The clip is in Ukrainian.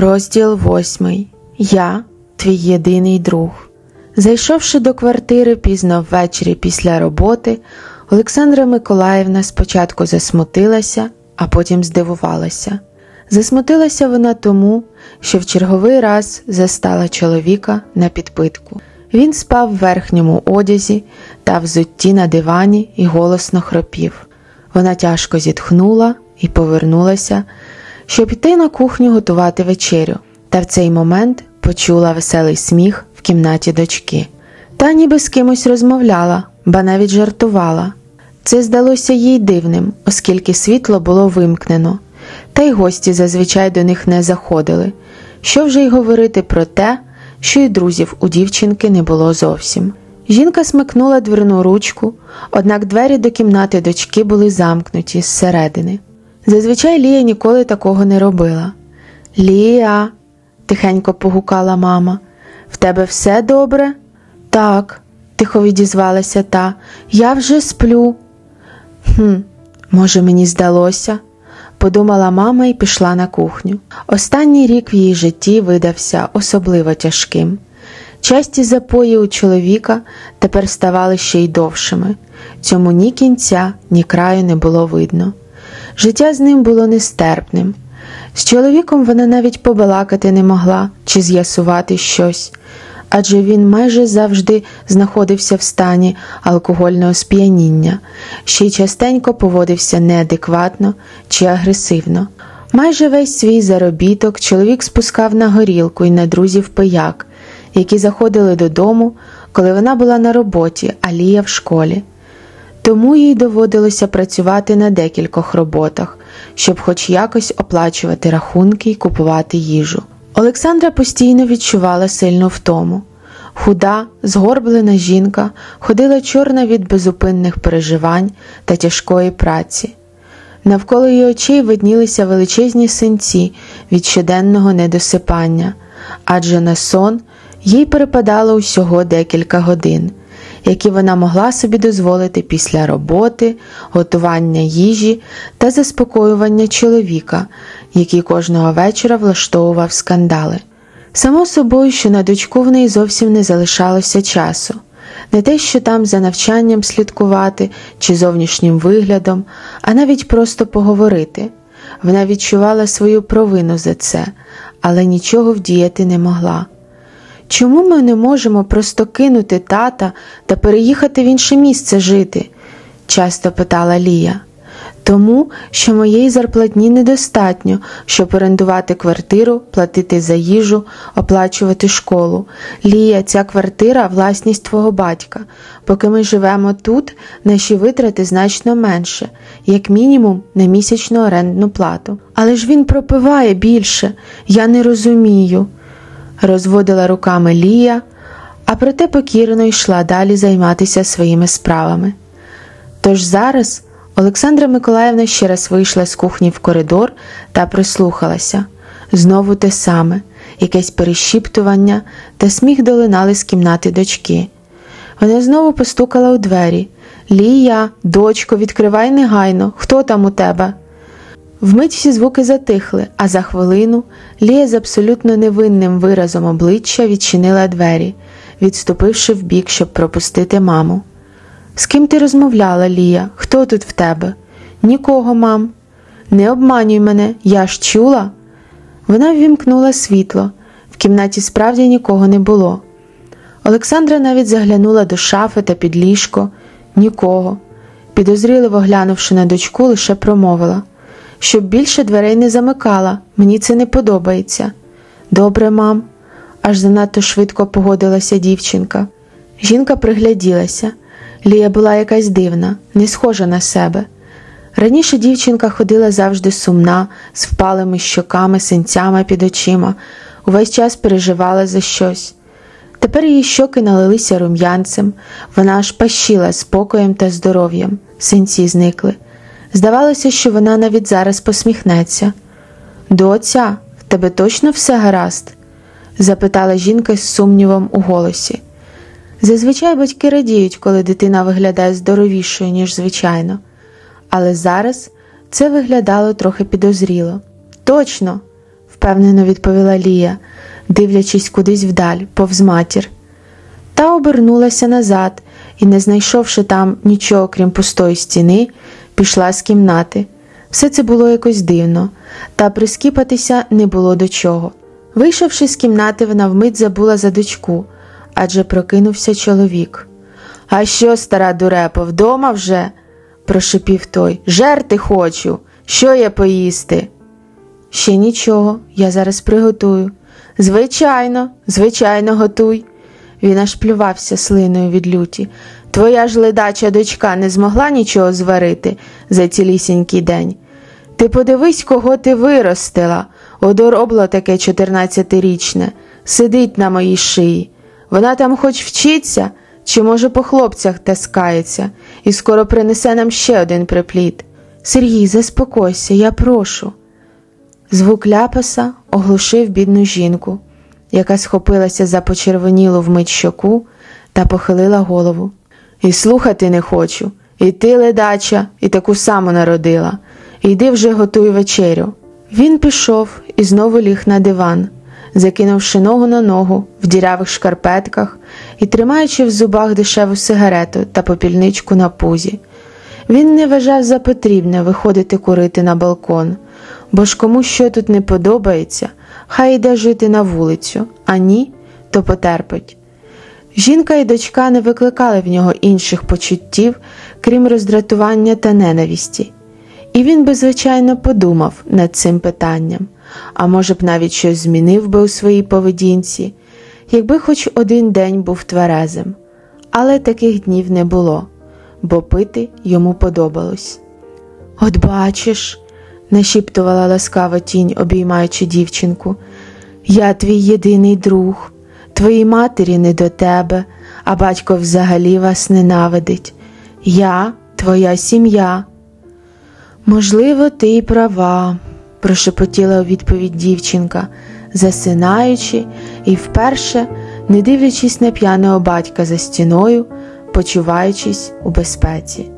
Розділ восьмий. Я твій єдиний друг. Зайшовши до квартири пізно ввечері після роботи, Олександра Миколаївна спочатку засмутилася, а потім здивувалася. Засмутилася вона тому, що в черговий раз застала чоловіка на підпитку. Він спав в верхньому одязі та взутті на дивані і голосно хропів. Вона тяжко зітхнула і повернулася щоб іти на кухню готувати вечерю, та в цей момент почула веселий сміх в кімнаті дочки. Та ніби з кимось розмовляла, ба навіть жартувала. Це здалося їй дивним, оскільки світло було вимкнено, та й гості зазвичай до них не заходили. Що вже й говорити про те, що й друзів у дівчинки не було зовсім. Жінка смикнула дверну ручку, однак двері до кімнати дочки були замкнуті зсередини. Зазвичай Лія ніколи такого не робила. Лія, тихенько погукала мама, в тебе все добре? Так, тихо відізвалася та, я вже сплю. «Хм, Може, мені здалося, подумала мама і пішла на кухню. Останній рік в її житті видався особливо тяжким. Часті запої у чоловіка тепер ставали ще й довшими. Цьому ні кінця, ні краю не було видно. Життя з ним було нестерпним. З чоловіком вона навіть побалакати не могла чи з'ясувати щось, адже він майже завжди знаходився в стані алкогольного сп'яніння, ще й частенько поводився неадекватно чи агресивно. Майже весь свій заробіток чоловік спускав на горілку і на друзів пияк, які заходили додому, коли вона була на роботі, а Лія в школі тому їй доводилося працювати на декількох роботах, щоб хоч якось оплачувати рахунки і купувати їжу. Олександра постійно відчувала сильну втому. Худа, згорблена жінка, ходила чорна від безупинних переживань та тяжкої праці. Навколо її очей виднілися величезні синці від щоденного недосипання, адже на сон їй перепадало усього декілька годин які вона могла собі дозволити після роботи, готування їжі та заспокоювання чоловіка, який кожного вечора влаштовував скандали. Само собою, що на дочку в неї зовсім не залишалося часу. Не те, що там за навчанням слідкувати чи зовнішнім виглядом, а навіть просто поговорити. Вона відчувала свою провину за це, але нічого вдіяти не могла. Чому ми не можемо просто кинути тата та переїхати в інше місце жити? часто питала Лія. Тому що моєї зарплатні недостатньо, щоб орендувати квартиру, платити за їжу, оплачувати школу. Лія, ця квартира власність твого батька. Поки ми живемо тут, наші витрати значно менше, як мінімум на місячну орендну плату. Але ж він пропиває більше, я не розумію розводила руками Лія, а проте покірно йшла далі займатися своїми справами. Тож зараз Олександра Миколаївна ще раз вийшла з кухні в коридор та прислухалася знову те саме, якесь перешіптування та сміх долинали з кімнати дочки. Вона знову постукала у двері. Лія, дочко, відкривай негайно, хто там у тебе? Вмить всі звуки затихли, а за хвилину Лія з абсолютно невинним виразом обличчя відчинила двері, відступивши вбік, щоб пропустити маму. З ким ти розмовляла, Лія? Хто тут в тебе? Нікого, мам. Не обманюй мене, я ж чула. Вона ввімкнула світло. В кімнаті справді нікого не було. Олександра навіть заглянула до шафи та під ліжко. Нікого. Підозріливо глянувши на дочку, лише промовила щоб більше дверей не замикала, мені це не подобається. Добре, мам, аж занадто швидко погодилася дівчинка. Жінка пригляділася. Лія була якась дивна, не схожа на себе. Раніше дівчинка ходила завжди сумна, з впалими щоками, синцями під очима, увесь час переживала за щось. Тепер її щоки налилися рум'янцем, вона аж пащила спокоєм та здоров'ям, синці зникли. Здавалося, що вона навіть зараз посміхнеться. Доця, в тебе точно все гаразд? запитала жінка з сумнівом у голосі. Зазвичай батьки радіють, коли дитина виглядає здоровішою, ніж звичайно, але зараз це виглядало трохи підозріло. Точно, впевнено відповіла Лія, дивлячись кудись вдаль, повз матір. Та обернулася назад і, не знайшовши там нічого крім пустої стіни, пішла з кімнати. Все це було якось дивно, та прискіпатися не було до чого. Вийшовши з кімнати, вона вмить забула за дочку, адже прокинувся чоловік. А що, стара дурепо, вдома вже? прошипів той. Жерти хочу, що є поїсти? Ще нічого, я зараз приготую. Звичайно, звичайно, готуй. Він аж плювався слиною від люті. Твоя ж ледача дочка не змогла нічого зварити за цілісінький день. Ти подивись, кого ти виростила. Одоробло таке чотирнадцятирічне, сидить на моїй шиї. Вона там хоч вчиться, чи, може, по хлопцях таскається, і скоро принесе нам ще один припліт. Сергій, заспокойся, я прошу. Звук ляпаса оглушив бідну жінку, яка схопилася за почервонілу вмить щоку та похилила голову. І слухати не хочу. І ти, ледача, і таку саму народила. Йди вже готуй вечерю. Він пішов і знову ліг на диван, закинувши ногу на ногу в дірявих шкарпетках і тримаючи в зубах дешеву сигарету та попільничку на пузі. Він не вважав за потрібне виходити курити на балкон, бо ж кому що тут не подобається, хай йде жити на вулицю, а ні, то потерпить. Жінка і дочка не викликали в нього інших почуттів, крім роздратування та ненависті. І він би, звичайно, подумав над цим питанням, а може б навіть щось змінив би у своїй поведінці, якби хоч один день був тверезим. Але таких днів не було, бо пити йому подобалось. От бачиш, нашіптувала ласкава тінь, обіймаючи дівчинку, я твій єдиний друг, твоїй матері не до тебе, а батько взагалі вас ненавидить. Я твоя сім'я. Можливо, ти й права, прошепотіла у відповідь дівчинка, засинаючи і вперше, не дивлячись на п'яного батька за стіною, почуваючись у безпеці.